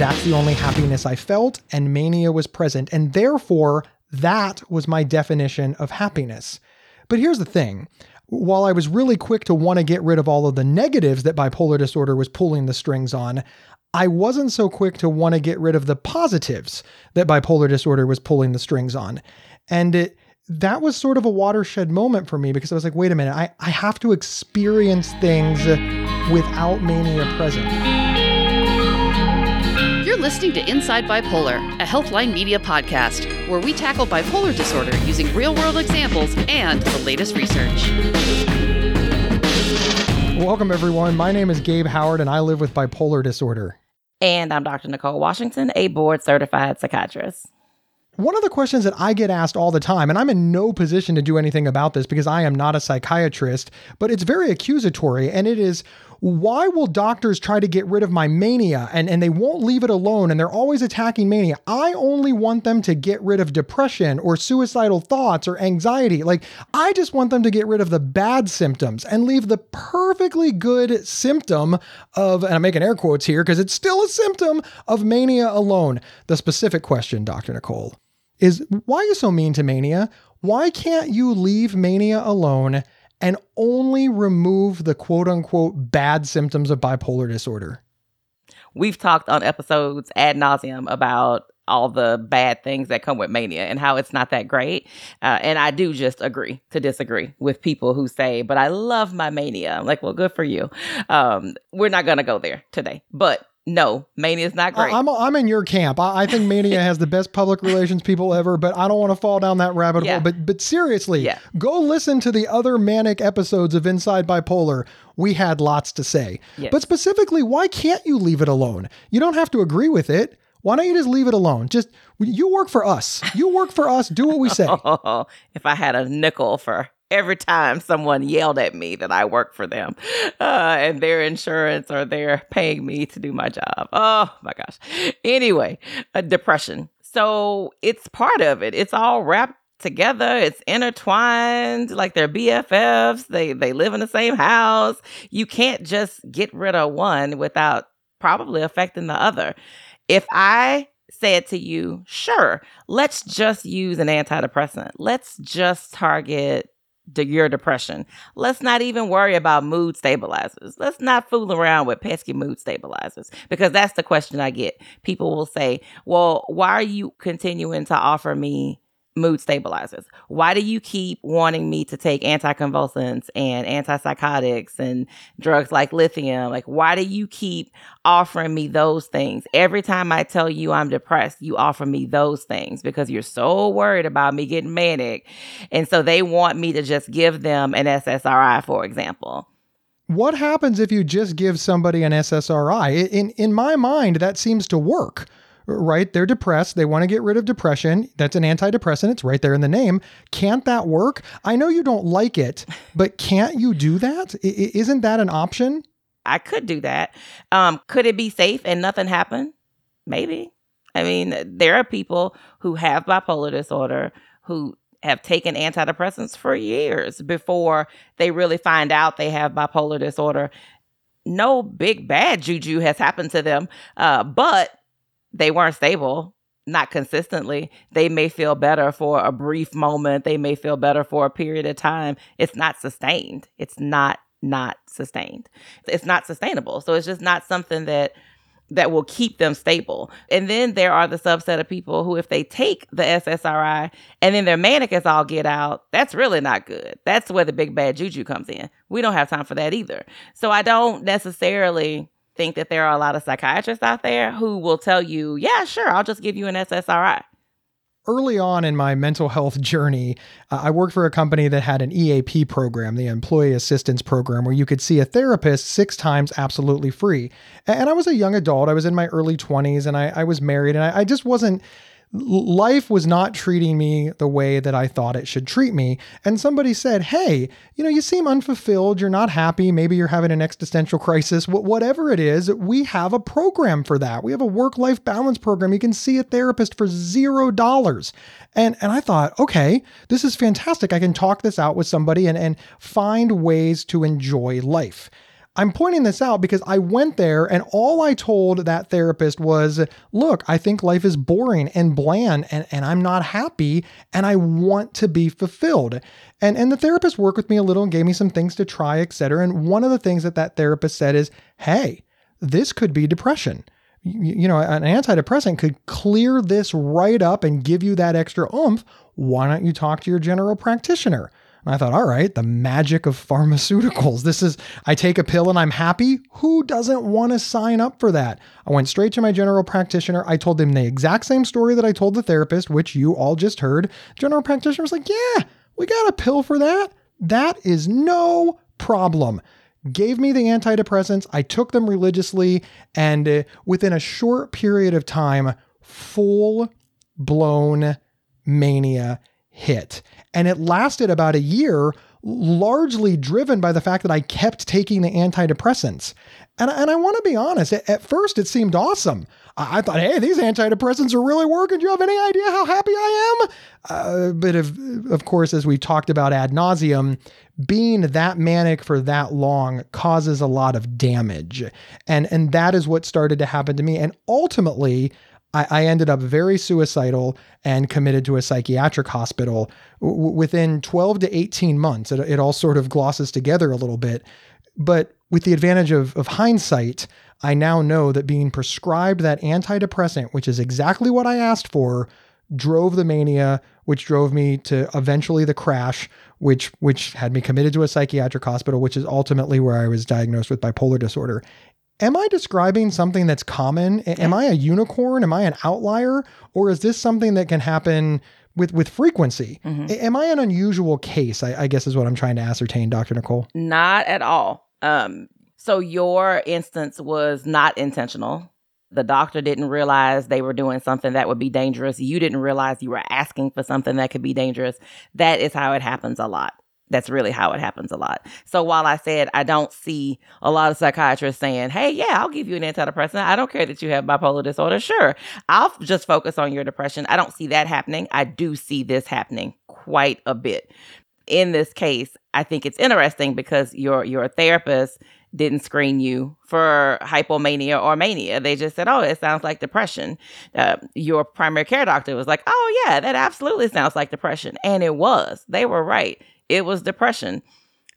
that's the only happiness I felt, and mania was present. And therefore, that was my definition of happiness. But here's the thing while I was really quick to want to get rid of all of the negatives that bipolar disorder was pulling the strings on, I wasn't so quick to want to get rid of the positives that bipolar disorder was pulling the strings on. And it, that was sort of a watershed moment for me because I was like, wait a minute, I, I have to experience things without mania present. You're listening to Inside Bipolar, a Healthline Media podcast where we tackle bipolar disorder using real world examples and the latest research. Welcome, everyone. My name is Gabe Howard, and I live with bipolar disorder. And I'm Dr. Nicole Washington, a board certified psychiatrist. One of the questions that I get asked all the time, and I'm in no position to do anything about this because I am not a psychiatrist, but it's very accusatory, and it is why will doctors try to get rid of my mania and, and they won't leave it alone and they're always attacking mania? I only want them to get rid of depression or suicidal thoughts or anxiety. Like, I just want them to get rid of the bad symptoms and leave the perfectly good symptom of, and I'm making air quotes here because it's still a symptom of mania alone. The specific question, Dr. Nicole is why are you so mean to mania? Why can't you leave mania alone and only remove the quote unquote bad symptoms of bipolar disorder? We've talked on episodes ad nauseum about all the bad things that come with mania and how it's not that great. Uh, and I do just agree to disagree with people who say, but I love my mania. I'm like, well, good for you. Um, we're not going to go there today. But no, Mania is not great. I'm, I'm in your camp. I, I think Mania has the best public relations people ever, but I don't want to fall down that rabbit yeah. hole. But but seriously, yeah. go listen to the other manic episodes of Inside Bipolar. We had lots to say. Yes. But specifically, why can't you leave it alone? You don't have to agree with it. Why don't you just leave it alone? Just you work for us. You work for us. Do what we say. oh, if I had a nickel for every time someone yelled at me that I work for them uh, and their insurance or they're paying me to do my job. Oh my gosh. Anyway, a depression. So it's part of it. It's all wrapped together. It's intertwined like they're BFFs. They they live in the same house. You can't just get rid of one without probably affecting the other. If I said to you, sure, let's just use an antidepressant. Let's just target your depression. Let's not even worry about mood stabilizers. Let's not fool around with pesky mood stabilizers because that's the question I get. People will say, Well, why are you continuing to offer me mood stabilizers? Why do you keep wanting me to take anticonvulsants and antipsychotics and drugs like lithium? Like, why do you keep offering me those things? Every time I tell you I'm depressed, you offer me those things because you're so worried about me getting manic. And so they want me to just give them an SSRI, for example. What happens if you just give somebody an SSRI? In in my mind, that seems to work right? They're depressed. They want to get rid of depression. That's an antidepressant. It's right there in the name. Can't that work? I know you don't like it, but can't you do that? I- isn't that an option? I could do that. Um, could it be safe and nothing happen? Maybe. I mean, there are people who have bipolar disorder who have taken antidepressants for years before they really find out they have bipolar disorder. No big bad juju has happened to them, uh, but they weren't stable not consistently they may feel better for a brief moment they may feel better for a period of time it's not sustained it's not not sustained it's not sustainable so it's just not something that that will keep them stable. And then there are the subset of people who, if they take the SSRI and then their manic is all get out, that's really not good. That's where the big bad juju comes in. We don't have time for that either. So I don't necessarily think that there are a lot of psychiatrists out there who will tell you, yeah, sure, I'll just give you an SSRI. Early on in my mental health journey, uh, I worked for a company that had an EAP program, the Employee Assistance Program, where you could see a therapist six times absolutely free. And I was a young adult, I was in my early 20s, and I, I was married, and I, I just wasn't life was not treating me the way that I thought it should treat me. And somebody said, Hey, you know, you seem unfulfilled. You're not happy. Maybe you're having an existential crisis. Whatever it is, we have a program for that. We have a work life balance program. You can see a therapist for zero dollars. And, and I thought, okay, this is fantastic. I can talk this out with somebody and, and find ways to enjoy life. I'm pointing this out because I went there and all I told that therapist was, look, I think life is boring and bland and, and I'm not happy and I want to be fulfilled. And, and the therapist worked with me a little and gave me some things to try, etc. And one of the things that that therapist said is, hey, this could be depression. You, you know, an antidepressant could clear this right up and give you that extra oomph. Why don't you talk to your general practitioner? And I thought, all right, the magic of pharmaceuticals. This is, I take a pill and I'm happy. Who doesn't want to sign up for that? I went straight to my general practitioner. I told him the exact same story that I told the therapist, which you all just heard. General practitioner was like, yeah, we got a pill for that. That is no problem. Gave me the antidepressants. I took them religiously. And uh, within a short period of time, full blown mania hit. And it lasted about a year, largely driven by the fact that I kept taking the antidepressants. And, and I want to be honest, at, at, first it seemed awesome. I, I, thought, hey, these antidepressants are really working. Do you have any idea how happy I am? Uh, but of, of course, as we talked about ad nauseum, being that manic for that long causes a lot of damage. And, and that is what started to happen to me. And ultimately, I, I ended up very suicidal and committed to a psychiatric hospital w- within 12 to 18 months. It, it all sort of glosses together a little bit. But with the advantage of, of hindsight, I now know that being prescribed that antidepressant, which is exactly what I asked for, drove the mania, which drove me to eventually the crash, which which had me committed to a psychiatric hospital, which is ultimately where I was diagnosed with bipolar disorder am I describing something that's common? Am I a unicorn? Am I an outlier? Or is this something that can happen with with frequency? Mm-hmm. Am I an unusual case? I, I, guess is what I'm trying to ascertain, Dr. Nicole. Not at all. Um, so your instance was not intentional. The doctor didn't realize they were doing something that would be dangerous. You didn't realize you were asking for something that could be dangerous. That is how it happens a lot. That's really how it happens a lot. So while I said I don't see a lot of psychiatrists saying, hey, yeah, I'll give you an antidepressant. I don't care that you have bipolar disorder. Sure, I'll just focus on your depression. I don't see that happening. I do see this happening quite a bit. In this case, I think it's interesting because your your therapist didn't screen you for hypomania or mania. They just said, "Oh, it sounds like depression." Uh, your primary care doctor was like, "Oh yeah, that absolutely sounds like depression," and it was. They were right it was depression.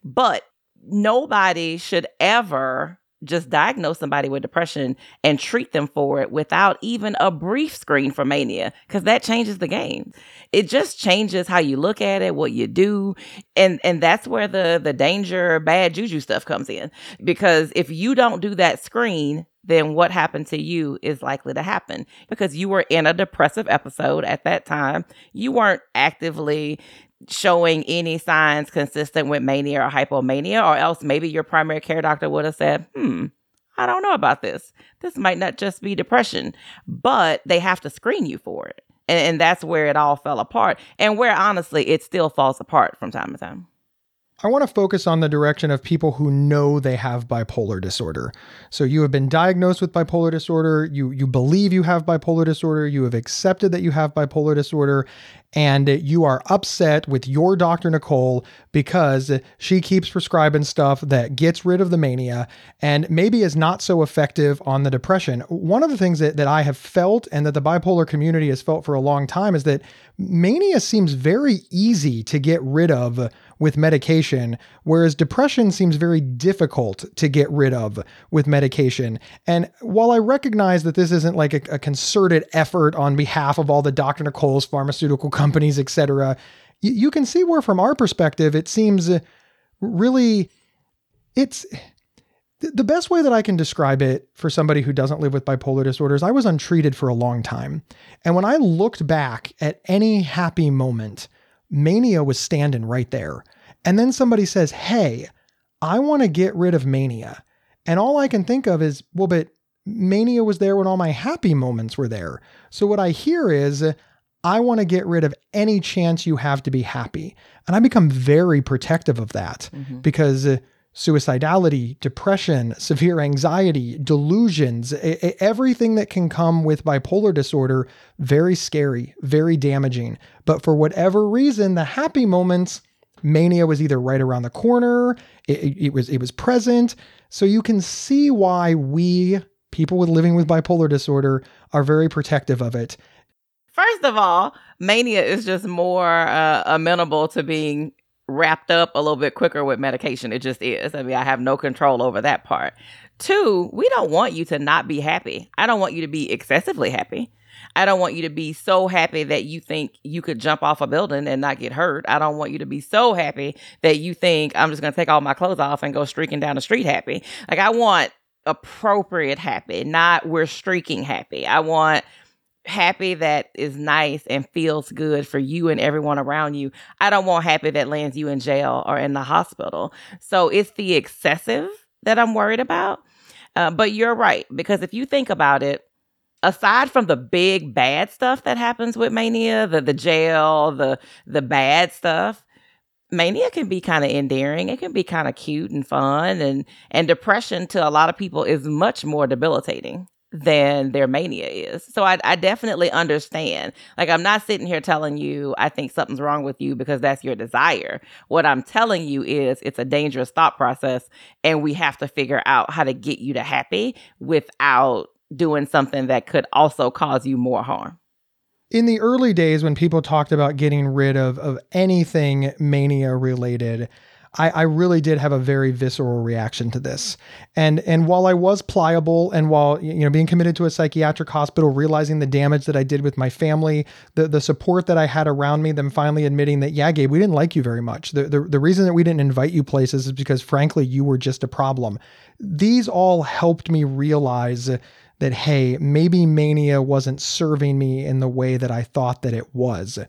But nobody should ever just diagnose somebody with depression and treat them for it without even a brief screen for mania because that changes the game. It just changes how you look at it what you do and and that's where the the danger bad juju stuff comes in. Because if you don't do that screen then what happened to you is likely to happen. Because you were in a depressive episode at that time. You weren't actively showing any signs consistent with mania or hypomania, or else maybe your primary care doctor would have said, hmm, I don't know about this. This might not just be depression, but they have to screen you for it. And, and that's where it all fell apart, and where honestly it still falls apart from time to time. I want to focus on the direction of people who know they have bipolar disorder. So you have been diagnosed with bipolar disorder, you you believe you have bipolar disorder, you have accepted that you have bipolar disorder, and you are upset with your doctor Nicole because she keeps prescribing stuff that gets rid of the mania and maybe is not so effective on the depression. One of the things that, that I have felt and that the bipolar community has felt for a long time is that mania seems very easy to get rid of with medication, whereas depression seems very difficult to get rid of with medication. And while I recognize that this isn't like a, a concerted effort on behalf of all the Dr. Nicole's pharmaceutical companies, etc., you, you can see where, from our perspective, it seems really it's the best way that I can describe it for somebody who doesn't live with bipolar disorders, I was untreated for a long time. And when I looked back at any happy moment, mania was standing right there. And then somebody says, Hey, I want to get rid of mania. And all I can think of is, well, but mania was there when all my happy moments were there. So what I hear is, I want to get rid of any chance you have to be happy. And I become very protective of that mm-hmm. because suicidality, depression, severe anxiety, delusions, everything that can come with bipolar disorder, very scary, very damaging. But for whatever reason, the happy moments, Mania was either right around the corner, it, it, was it was present. So you can see why we people with living with bipolar disorder are very protective of it. First of all, mania is just more uh, amenable to being wrapped up a little bit quicker with medication. It just is. I mean, I have no control over that part. Two, we don't want you to not be happy. I don't want you to be excessively happy. I don't want you to be so happy that you think you could jump off a building and not get hurt. I don't want you to be so happy that you think I'm just going to take all my clothes off and go streaking down the street happy. Like, I want appropriate happy, not we're streaking happy. I want happy that is nice and feels good for you and everyone around you. I don't want happy that lands you in jail or in the hospital. So it's the excessive that I'm worried about. Uh, but you're right, because if you think about it, aside from the big bad stuff that happens with mania, the the jail, the the bad stuff, mania can be kind of endearing. It can be kind of cute and fun, and and depression to a lot of people is much more debilitating than their mania is. So I, I definitely understand. Like, I'm not sitting here telling you I think something's wrong with you because that's your desire. What I'm telling you is it's a dangerous thought process, and we have to figure out how to get you to happy without doing something that could also cause you more harm. In the early days, when people talked about getting rid of, of anything mania related, I, I really did have a very visceral reaction to this. And and while I was pliable and while you know being committed to a psychiatric hospital, realizing the damage that I did with my family, the the support that I had around me, them finally admitting that, yeah, Gabe, we didn't like you very much. The the, the reason that we didn't invite you places is because frankly you were just a problem. These all helped me realize that hey, maybe mania wasn't serving me in the way that I thought that it was.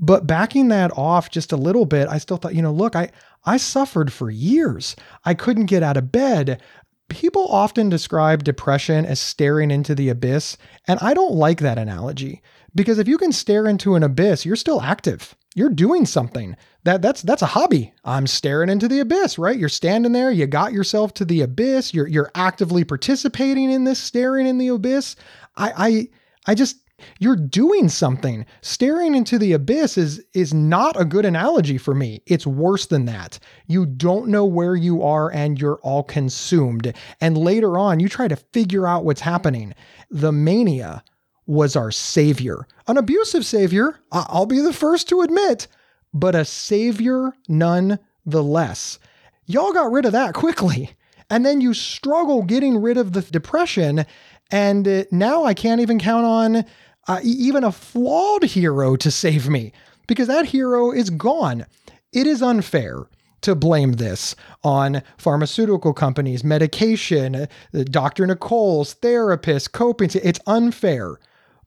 But backing that off just a little bit, I still thought, you know, look, I I suffered for years. I couldn't get out of bed. People often describe depression as staring into the abyss, and I don't like that analogy because if you can stare into an abyss, you're still active. You're doing something. That that's that's a hobby. I'm staring into the abyss, right? You're standing there, you got yourself to the abyss, you're you're actively participating in this staring in the abyss. I I I just you're doing something. Staring into the abyss is is not a good analogy for me. It's worse than that. You don't know where you are and you're all consumed. And later on, you try to figure out what's happening. The mania was our savior. An abusive savior, I'll be the first to admit, but a savior nonetheless. Y'all got rid of that quickly. And then you struggle getting rid of the depression. And uh, now I can't even count on uh, even a flawed hero to save me because that hero is gone. It is unfair to blame this on pharmaceutical companies, medication, uh, Dr. Nicole's therapist, coping. It's unfair.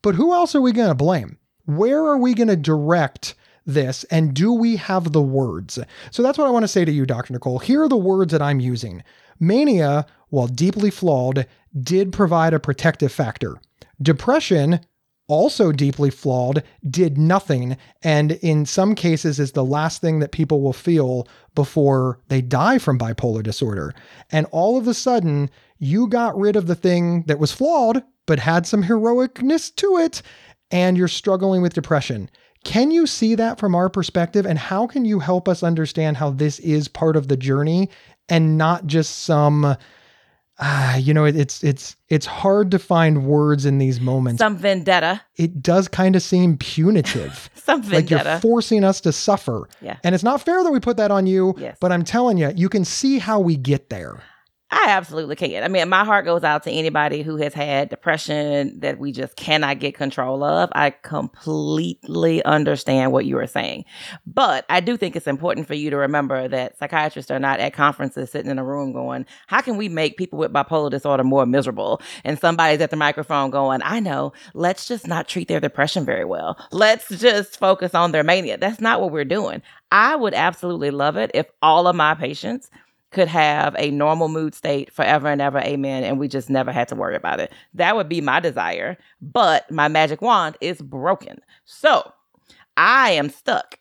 But who else are we going to blame? Where are we going to direct this? And do we have the words? So that's what I want to say to you, Dr. Nicole. Here are the words that I'm using. Mania, while deeply flawed, did provide a protective factor. Depression also deeply flawed, did nothing, and in some cases is the last thing that people will feel before they die from bipolar disorder. And all of a sudden, you got rid of the thing that was flawed, but had some heroicness to it, and you're struggling with depression. Can you see that from our perspective? And how can you help us understand how this is part of the journey and not just some ah, you know, it, it's it's it's hard to find words in these moments. Some vendetta. It does kind of seem punitive. Some vendetta. Like you're forcing us to suffer. Yeah. And it's not fair that we put that on you, Yes. but I'm telling you, you can see how we get there. I absolutely can. I mean, my heart goes out to anybody who has had depression that we just cannot get control of. I completely understand what you are saying. But I do think it's important for you to remember that psychiatrists are not at conferences sitting in a room going, How can we make people with bipolar disorder more miserable? And somebody's at the microphone going, I know, let's just not treat their depression very well. Let's just focus on their mania. That's not what we're doing. I would absolutely love it if all of my patients could have a normal mood state forever and ever, amen, and we just never had to worry about it. That would be my desire, but my magic wand is broken. So I am stuck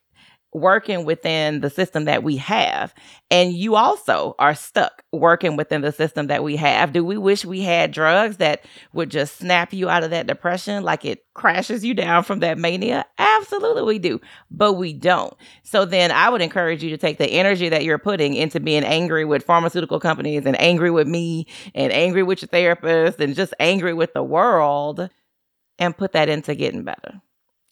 working within the system that we have. And you also are stuck working within the system that we have. Do we wish we had drugs that would just snap you out of that depression like it crashes you down from that mania? Absolutely, we do, but we don't. So then I would encourage you to take the energy that you're putting into being angry with pharmaceutical companies and angry with me and angry with your therapist and just angry with the world and put that into getting better.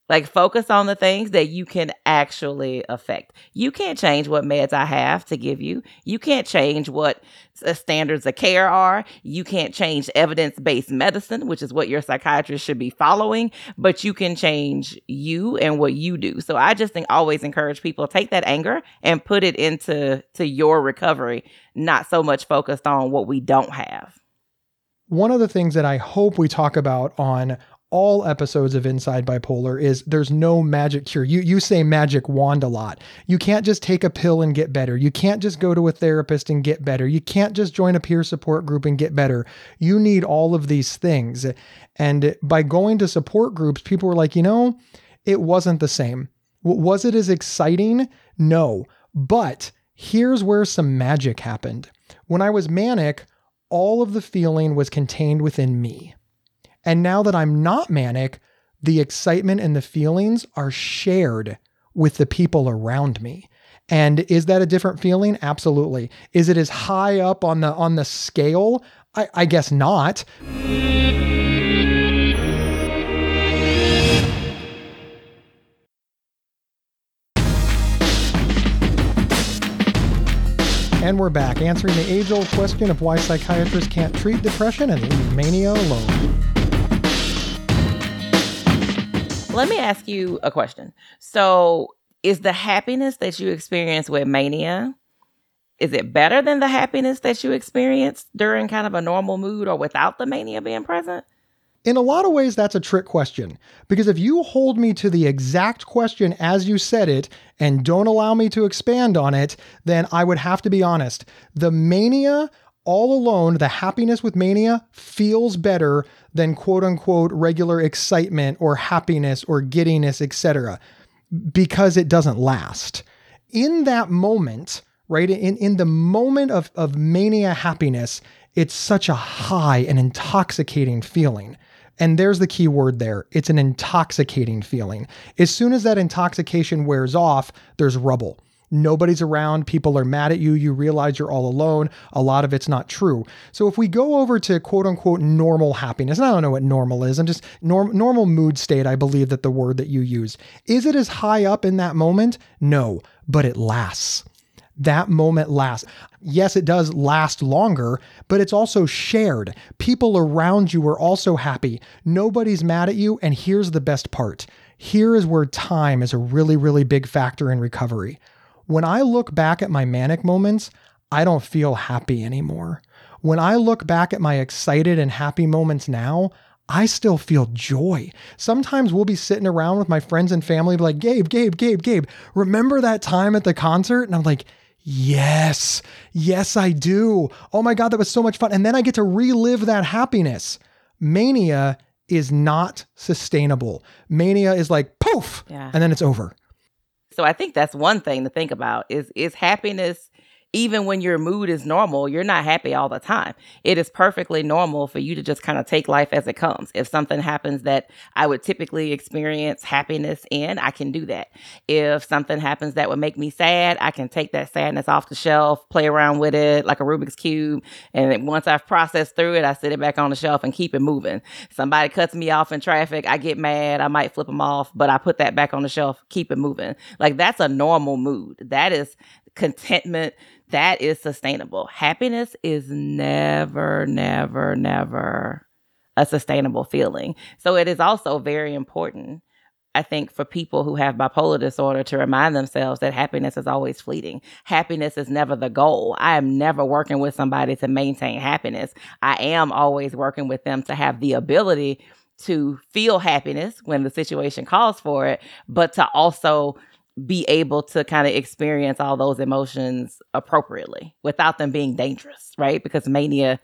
Like focus on the things that you can actually affect. You can't change what meds I have to give you. You can't change what the uh, standards of care are. You can't change evidence-based medicine, which is what your psychiatrist should be following, but you can change you and what you do. So I just think always encourage people take that anger and put it into to your recovery, not so much focused on what we don't have. One of the things that I hope we talk about on all episodes of Inside Bipolar is there's no magic cure. You you say magic wand a lot. You can't just take a pill and get better. You can't just go to a therapist and get better. You can't just join a peer support group and get better. You need all of these things. And by going to support groups, people were like, "You know, it wasn't the same. Was it as exciting? No. But here's where some magic happened. When I was manic, all of the feeling was contained within me. And now that I'm not manic, the excitement and the feelings are shared with the people around me. And is that a different feeling? Absolutely. Is it as high up on the on the scale? I, I guess not. And we're back answering the age old question of why psychiatrists can't treat depression and leave mania alone. Let me ask you a question. So, is the happiness that you experience with mania is it better than the happiness that you experience during kind of a normal mood or without the mania being present? In a lot of ways, that's a trick question. Because if you hold me to the exact question as you said it and don't allow me to expand on it, then I would have to be honest. The mania all alone, the happiness with mania feels better than quote unquote regular excitement or happiness or giddiness, etc., because it doesn't last. In that moment, right, in, in the moment of, of mania happiness, it's such a high and intoxicating feeling. And there's the key word there. It's an intoxicating feeling. As soon as that intoxication wears off, there's rubble nobody's around, people are mad at you, you realize you're all alone. A lot of it's not true. So if we go over to quote unquote normal happiness, and I don't know what normal is, I'm just norm, normal mood state, I believe that the word that you use. Is it as high up in that moment? No, but it lasts. That moment lasts. Yes, it does last longer, but it's also shared. People around you are also happy. Nobody's mad at you. And here's the best part here is where time is a really, really big factor in recovery. When I look back at my manic moments, I don't feel happy anymore. When I look back at my excited and happy moments now, I still feel joy. Sometimes we'll be sitting around with my friends and family, like, Gabe, Gabe, Gabe, Gabe, remember that time at the concert? And I'm like, yes, yes, I do. Oh my God, that was so much fun. And then I get to relive that happiness. Mania is not sustainable. Mania is like poof, yeah. and then it's over. So I think that's one thing to think about is is happiness even when your mood is normal, you're not happy all the time. It is perfectly normal for you to just kind of take life as it comes. If something happens that I would typically experience happiness in, I can do that. If something happens that would make me sad, I can take that sadness off the shelf, play around with it like a Rubik's Cube. And once I've processed through it, I sit it back on the shelf and keep it moving. Somebody cuts me off in traffic, I get mad, I might flip them off, but I put that back on the shelf, keep it moving. Like that's a normal mood. That is contentment that is sustainable. Happiness is never, never, never a sustainable feeling. So it is also very important, I think, for people who have bipolar disorder to remind themselves that happiness is always fleeting. Happiness is never the goal. I am never working with somebody to maintain happiness. I am always working with them to have the ability to feel happiness when the situation calls for it, but to also be able to kind of experience all those emotions appropriately without them being dangerous, right? Because mania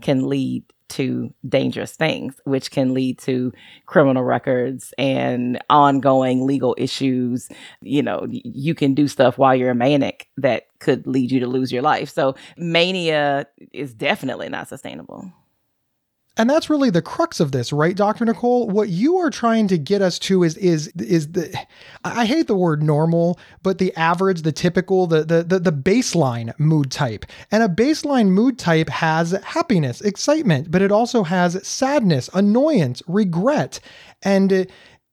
can lead to dangerous things, which can lead to criminal records and ongoing legal issues. You know, you can do stuff while you're a manic that could lead you to lose your life. So, mania is definitely not sustainable. And that's really the crux of this, right, Dr. Nicole? What you are trying to get us to is is is the I hate the word normal, but the average, the typical, the the the, the baseline mood type. And a baseline mood type has happiness, excitement, but it also has sadness, annoyance, regret. And uh,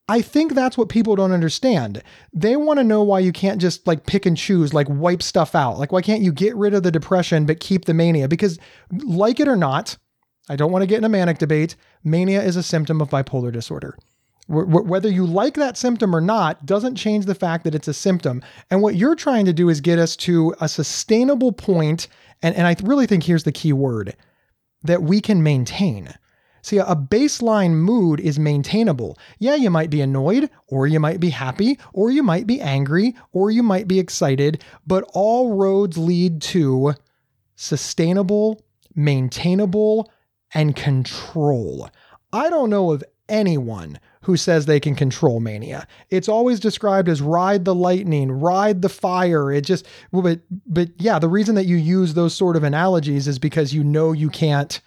I think that's what people don't understand. They want to know why you can't just like pick and choose, like wipe stuff out. Like, why can't you get rid of the depression but keep the mania? Because, like it or not, I don't want to get in a manic debate. Mania is a symptom of bipolar disorder. whether you like that symptom or not doesn't change the fact that it's a symptom. And what you're trying to do is get us to a sustainable point, and, and I really think here's the key word that we can maintain. See, a baseline mood is maintainable. Yeah, you might be annoyed, or you might be happy, or you might be angry, or you might be excited, but all roads lead to sustainable, maintainable, and control. I don't know of anyone who says they can control mania. It's always described as ride the lightning, ride the fire. It just but but yeah, the reason that you use those sort of analogies is because you know you can't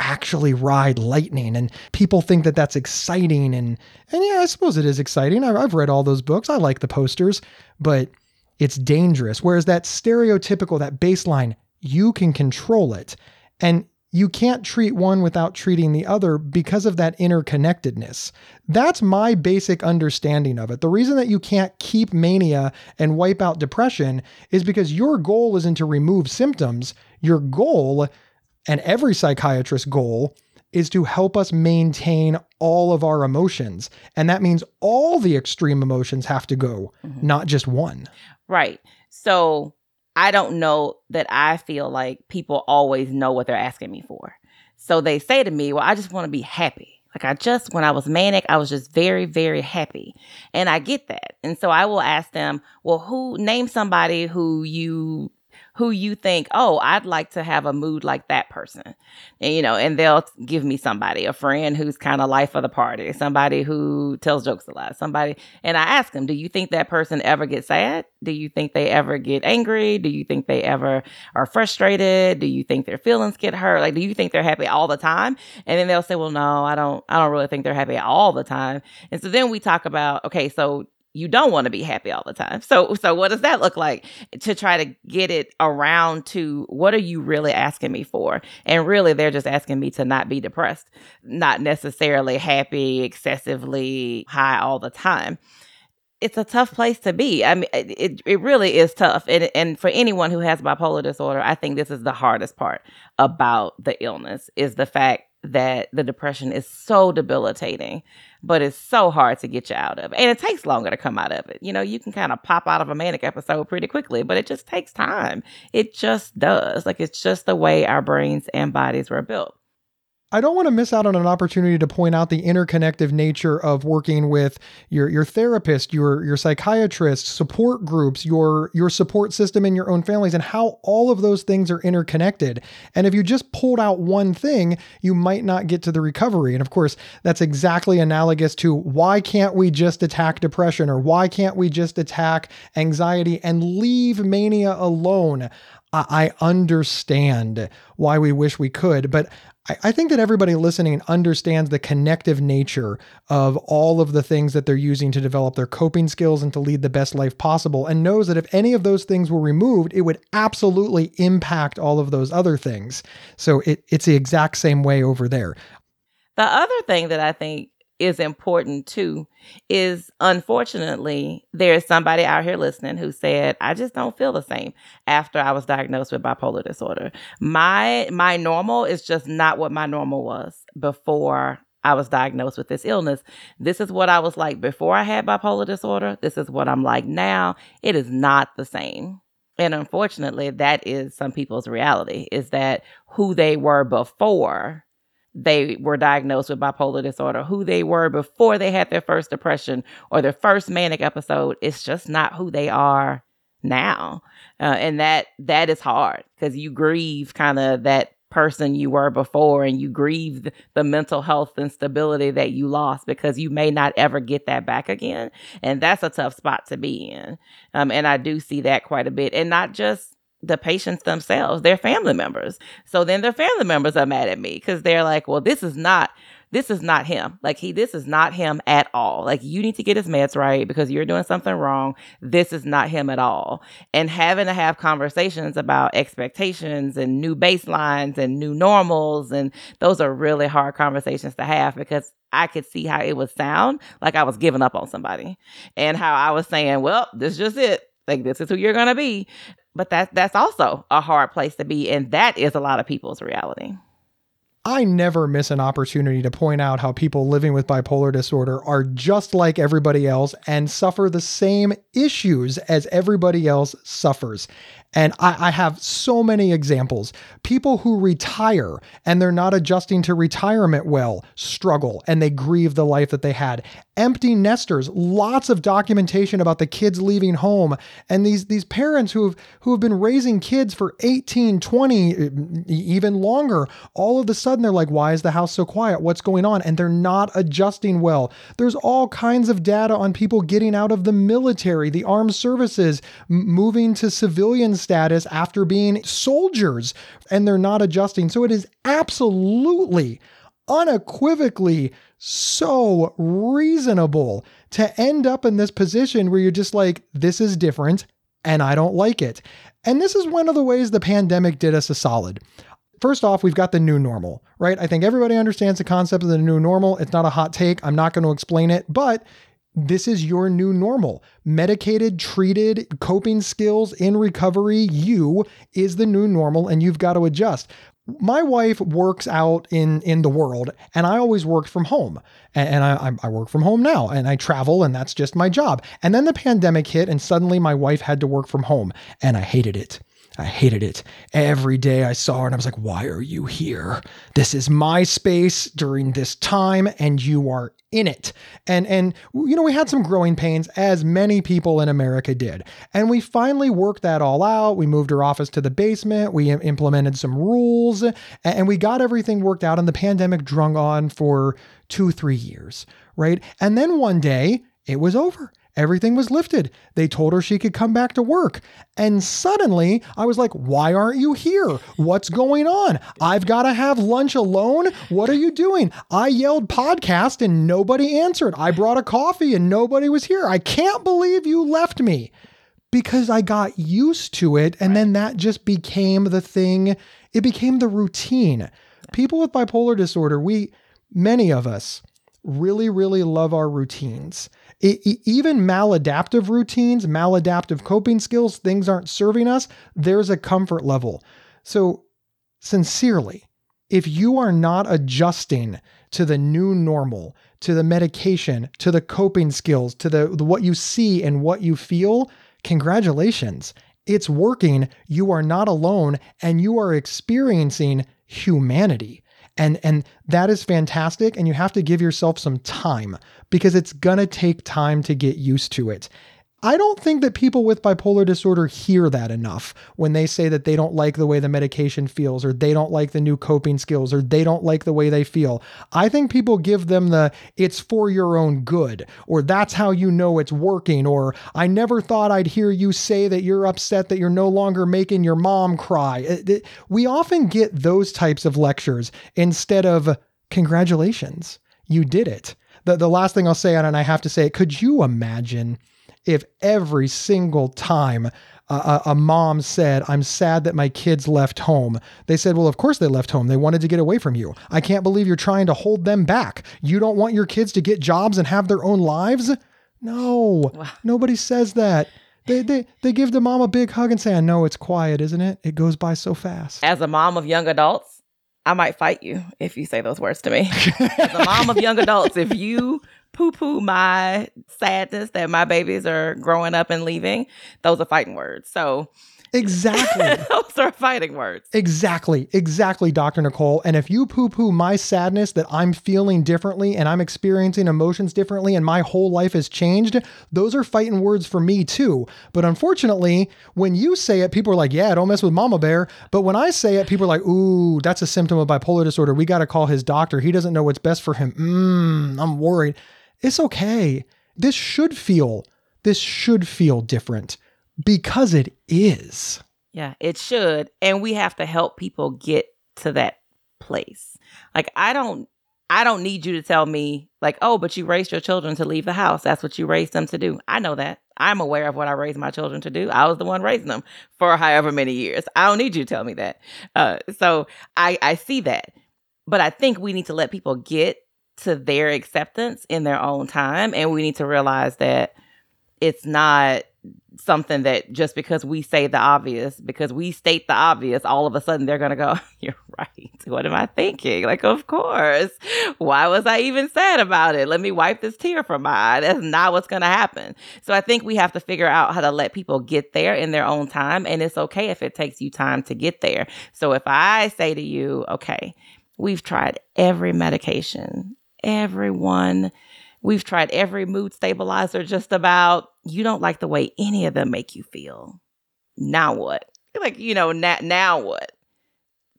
actually ride lightning and people think that that's exciting and and yeah, I suppose it is exciting. I've, I've read all those books. I like the posters, but it's dangerous. Whereas that stereotypical that baseline, you can control it. And you can't treat one without treating the other because of that interconnectedness. That's my basic understanding of it. The reason that you can't keep mania and wipe out depression is because your goal isn't to remove symptoms. Your goal, and every psychiatrist's goal, is to help us maintain all of our emotions. And that means all the extreme emotions have to go, mm-hmm. not just one. Right. So I don't know that I feel like people always know what they're asking me for. So they say to me, Well, I just want to be happy. Like I just, when I was manic, I was just very, very happy. And I get that. And so I will ask them, Well, who, name somebody who you who you think, oh, I'd like to have a mood like that person. And, you know, and they'll give me somebody, a friend who's kind of life of the party, somebody who tells jokes a lot, somebody. And I ask them, do you think that person ever gets sad? Do you think they ever get angry? Do you think they ever are frustrated? Do you think their feelings get hurt? Like, do you think they're happy all the time? And then they'll say, well, no, I don't, I don't really think they're happy all the time. And so then we talk about, okay, so you don't want to be happy all the time. So so what does that look like to try to get it around to what are you really asking me for? And really they're just asking me to not be depressed, not necessarily happy, excessively high all the time. It's a tough place to be. I mean it it really is tough. And and for anyone who has bipolar disorder, I think this is the hardest part about the illness is the fact that the depression is so debilitating, but it's so hard to get you out of. And it takes longer to come out of it. You know, you can kind of pop out of a manic episode pretty quickly, but it just takes time. It just does. Like it's just the way our brains and bodies were built. I don't want to miss out on an opportunity to point out the interconnective nature of working with your your therapist, your your psychiatrist, support groups, your your support system in your own families and how all of those things are interconnected. And if you just pulled out one thing, you might not get to the recovery. And of course, that's exactly analogous to why can't we just attack depression or why can't we just attack anxiety and leave mania alone? I understand why we wish we could, but I, think that everybody listening understands the connective nature of all of the things that they're using to develop their coping skills and to lead the best life possible, and knows that if any of those things were removed, it would absolutely impact all of those other things. So it, it's the exact same way over there. The other thing that I think is important too is unfortunately there is somebody out here listening who said i just don't feel the same after i was diagnosed with bipolar disorder my my normal is just not what my normal was before I was diagnosed with this illness. This is what I was like before I had bipolar disorder. This is what I'm like now. It is not the same. And unfortunately, that is some people's reality is that who they were before they were diagnosed with bipolar disorder, who they were before they had their first depression or their first manic episode. It's just not who they are now. Uh, and that that is hard because you grieve kind of that person you were before and you grieve the mental health and stability that you lost because you may not ever get that back again and that's a tough spot to be in um, and i do see that quite a bit and not just the patients themselves their family members so then their family members are mad at me because they're like well this is not this is not him. Like he, this is not him at all. Like you need to get his meds right because you're doing something wrong. This is not him at all. And having to have conversations about expectations and new baselines and new normals. And those are really hard conversations to have because I could see how it would sound like I was giving up on somebody and how I was saying, well, this is just it. Like this is who you're to be. But that, that's also a hard place to be. And that is a lot of people's reality. I never miss an opportunity to point out how people living with bipolar disorder are just like everybody else and suffer the same issues as everybody else suffers. And I, I, have so many examples. People who retire and they're not adjusting to retirement well struggle and they grieve the life that they had. Empty nesters, lots of documentation about the kids leaving home. And these, these parents who have, who have been raising kids for 18, 20, even longer, all of a sudden they're like, why is the house so quiet? What's going on? And they're not adjusting well. There's all kinds of data on people getting out of the military, the armed services, moving to civilian status after being soldiers and they're not adjusting. So it is absolutely, unequivocally so reasonable to end up in this position where you're just like, this is different and I don't like it. And this is one of the ways the pandemic did us a solid. First off, we've got the new normal, right? I think everybody understands the concept of the new normal. It's not a hot take. I'm not going to explain it, but this is your new normal. Medicated, treated, coping skills in recovery, you is the new normal and you've got to adjust. My wife works out in in the world and I always worked from home. And, I, I work from home now and I travel and that's just my job. And then the pandemic hit and suddenly my wife had to work from home and I hated it. I hated it. Every day I saw her and I was like, why are you here? This is my space during this time and you are in it. And and you know, we had some growing pains as many people in America did. And we finally worked that all out. We moved her office to the basement. We implemented some rules and we got everything worked out and the pandemic drung on for 2-3 years, right? And then one day it was over Everything was lifted. They told her she could come back to work. And suddenly I was like, why aren't you here? What's going on? I've got to have lunch alone. What are you doing? I yelled podcast and nobody answered. I brought a coffee and nobody was here. I can't believe you left me because I got used to it. And then that just became the thing. It became the routine. People with bipolar disorder, we, many of us, really, really love our routines. It, it, even maladaptive routines, maladaptive coping skills, things aren't serving us, there's a comfort level. So, sincerely, if you are not adjusting to the new normal, to the medication, to the coping skills, to the, the what you see and what you feel, congratulations. It's working. You are not alone and you are experiencing humanity and and that is fantastic and you have to give yourself some time because it's going to take time to get used to it I don't think that people with bipolar disorder hear that enough when they say that they don't like the way the medication feels, or they don't like the new coping skills, or they don't like the way they feel. I think people give them the it's for your own good, or that's how you know it's working, or I never thought I'd hear you say that you're upset that you're no longer making your mom cry. Uh, we often get those types of lectures instead of congratulations, you did it. The, the last thing I'll say on and I have to say, it, could you imagine? If every single time a, a, mom said, I'm sad that my kids left home. They said, Well, of course they left home. They wanted to get away from you. I can't believe you're trying to hold them back. You don't want your kids to get jobs and have their own lives? No, wow. nobody says that. They, they, they give the mom a big hug and say, I know it's quiet, isn't it? It goes by so fast. As a mom of young adults, I might fight you if you say those words to me. As a mom of young adults, if you poo poo my sadness that my babies are growing up and leaving, those are fighting words. So Exactly. Those are fighting words. Exactly, exactly, Dr. Nicole. And if you poo poo my sadness that I'm feeling differently and I'm experiencing emotions differently and my whole life has changed, those are fighting words for me too. But unfortunately, when you say it, people are like, yeah, don't mess with Mama Bear. But when I say it, people are like, ooh, that's a symptom of bipolar disorder. We got to call his doctor. He doesn't know what's best for him. Mmm, I'm worried. It's okay. This should feel, this should feel different because it is. Yeah, it should. And we have to help people get to that place. Like I don't I don't need you to tell me like, "Oh, but you raised your children to leave the house. That's what you raised them to do." I know that. I'm aware of what I raised my children to do. I was the one raising them for however many years. I don't need you to tell me that. Uh, so I I see that. But I think we need to let people get to their acceptance in their own time and we need to realize that it's not something that just because we say the obvious, because we state the obvious, all of a sudden they're going to go, You're right. What am I thinking? Like, of course. Why was I even sad about it? Let me wipe this tear from my eye. That's not what's going to happen. So I think we have to figure out how to let people get there in their own time. And it's okay if it takes you time to get there. So if I say to you, Okay, we've tried every medication, everyone We've tried every mood stabilizer just about. You don't like the way any of them make you feel. Now what? Like, you know, now, now what?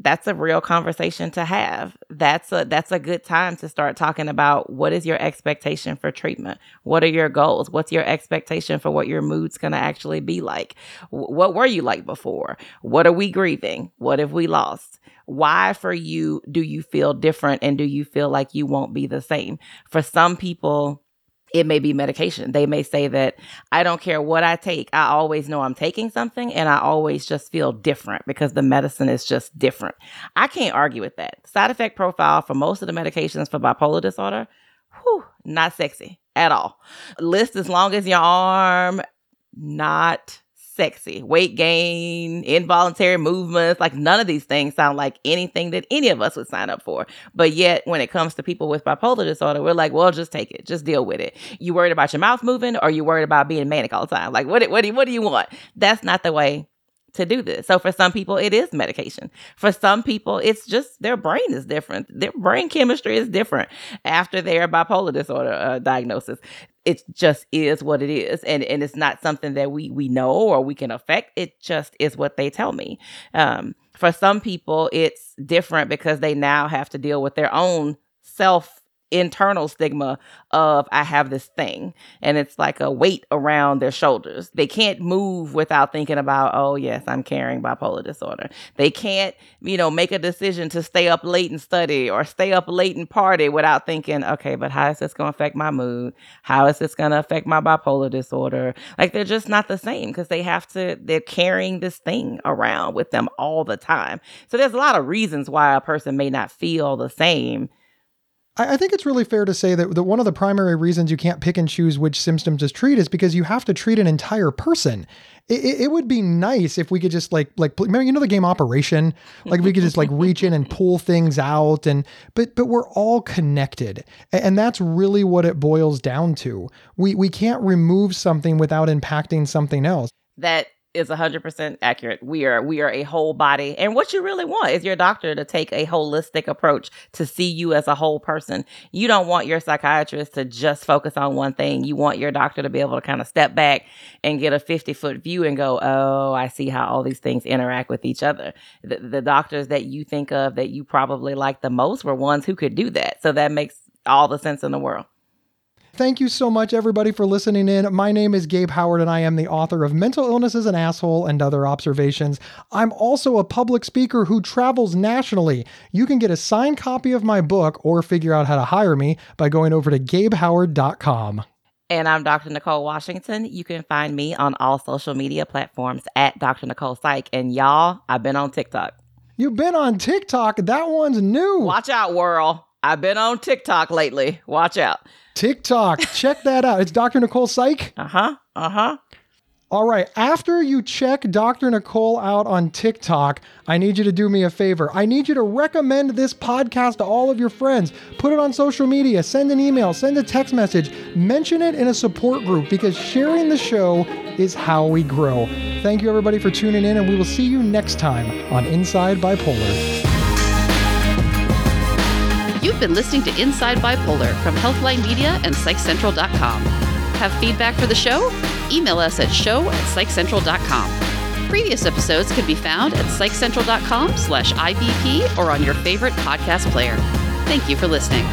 That's a real conversation to have. That's a that's a good time to start talking about what is your expectation for treatment? What are your goals? What's your expectation for what your mood's going to actually be like? W- what were you like before? What are we grieving? What have we lost? why for you do you feel different and do you feel like you won't be the same? For some people, it may be medication. They may say that I don't care what I take. I always know I'm taking something and I always just feel different because the medicine is just different. I can't argue with that. Side effect profile for most of the medications for bipolar disorder, whew, not sexy at all. List as long as your arm, not sexy. Weight gain, involuntary movements, like none of these things sound like anything that any of us would sign up for. But yet, when it comes to people with bipolar disorder, we're like, well, just take it, just deal with it. You worried about your mouth moving, or you worried about being manic all the time? Like, what, what, do, what do you want? That's not the way to do this. So for some people, it is medication. For some people, it's just their brain is different. Their brain chemistry is different after their bipolar disorder uh, diagnosis. It just is what it is, and and it's not something that we we know or we can affect. It just is what they tell me. Um, for some people, it's different because they now have to deal with their own self internal stigma of I have this thing and it's like a weight around their shoulders. They can't move without thinking about, oh yes, I'm carrying bipolar disorder. They can't, you know, make a decision to stay up late and study or stay up late and party without thinking, okay, but how is this going to affect my mood? How is this going to affect my bipolar disorder? Like they're just not the same because they have to they're carrying this thing around with them all the time. So there's a lot of reasons why a person may not feel the same I, think it's really fair to say that, that one of the primary reasons you can't pick and choose which symptoms to treat is because you have to treat an entire person. It, it, would be nice if we could just like like remember you know the game Operation, like if we could just like reach in and pull things out and but but we're all connected, and that's really what it boils down to. We we can't remove something without impacting something else. That is 100% accurate. We are we are a whole body. And what you really want is your doctor to take a holistic approach to see you as a whole person. You don't want your psychiatrist to just focus on one thing. You want your doctor to be able to kind of step back and get a 50-foot view and go, "Oh, I see how all these things interact with each other." The, the doctors that you think of that you probably like the most were ones who could do that. So that makes all the sense in the world. Thank you so much, everybody, for listening in. My name is Gabe Howard, and I am the author of Mental Illness is an Asshole and Other Observations. I'm also a public speaker who travels nationally. You can get a signed copy of my book or figure out how to hire me by going over to gabehoward.com. And I'm Dr. Nicole Washington. You can find me on all social media platforms at Dr. Nicole Psych. And y'all, I've been on TikTok. You've been on TikTok. That one's new. Watch out, world. I've been on TikTok lately. Watch out. TikTok. Check that out. It's Dr. Nicole Psych. Uh huh. Uh huh. All right, after you check Dr. Nicole out on TikTok, I need you to do me a favor. I need you to recommend this podcast to all of your friends. Put it on social media, send an email, send a text message, mention it in a support group because sharing the show is how we grow. Thank you, everybody, for tuning in, and we will see you next time on Inside Bipolar. You've been listening to Inside Bipolar from Healthline Media and PsychCentral.com. Have feedback for the show? Email us at show at PsychCentral.com. Previous episodes can be found at PsychCentral.com slash IBP or on your favorite podcast player. Thank you for listening.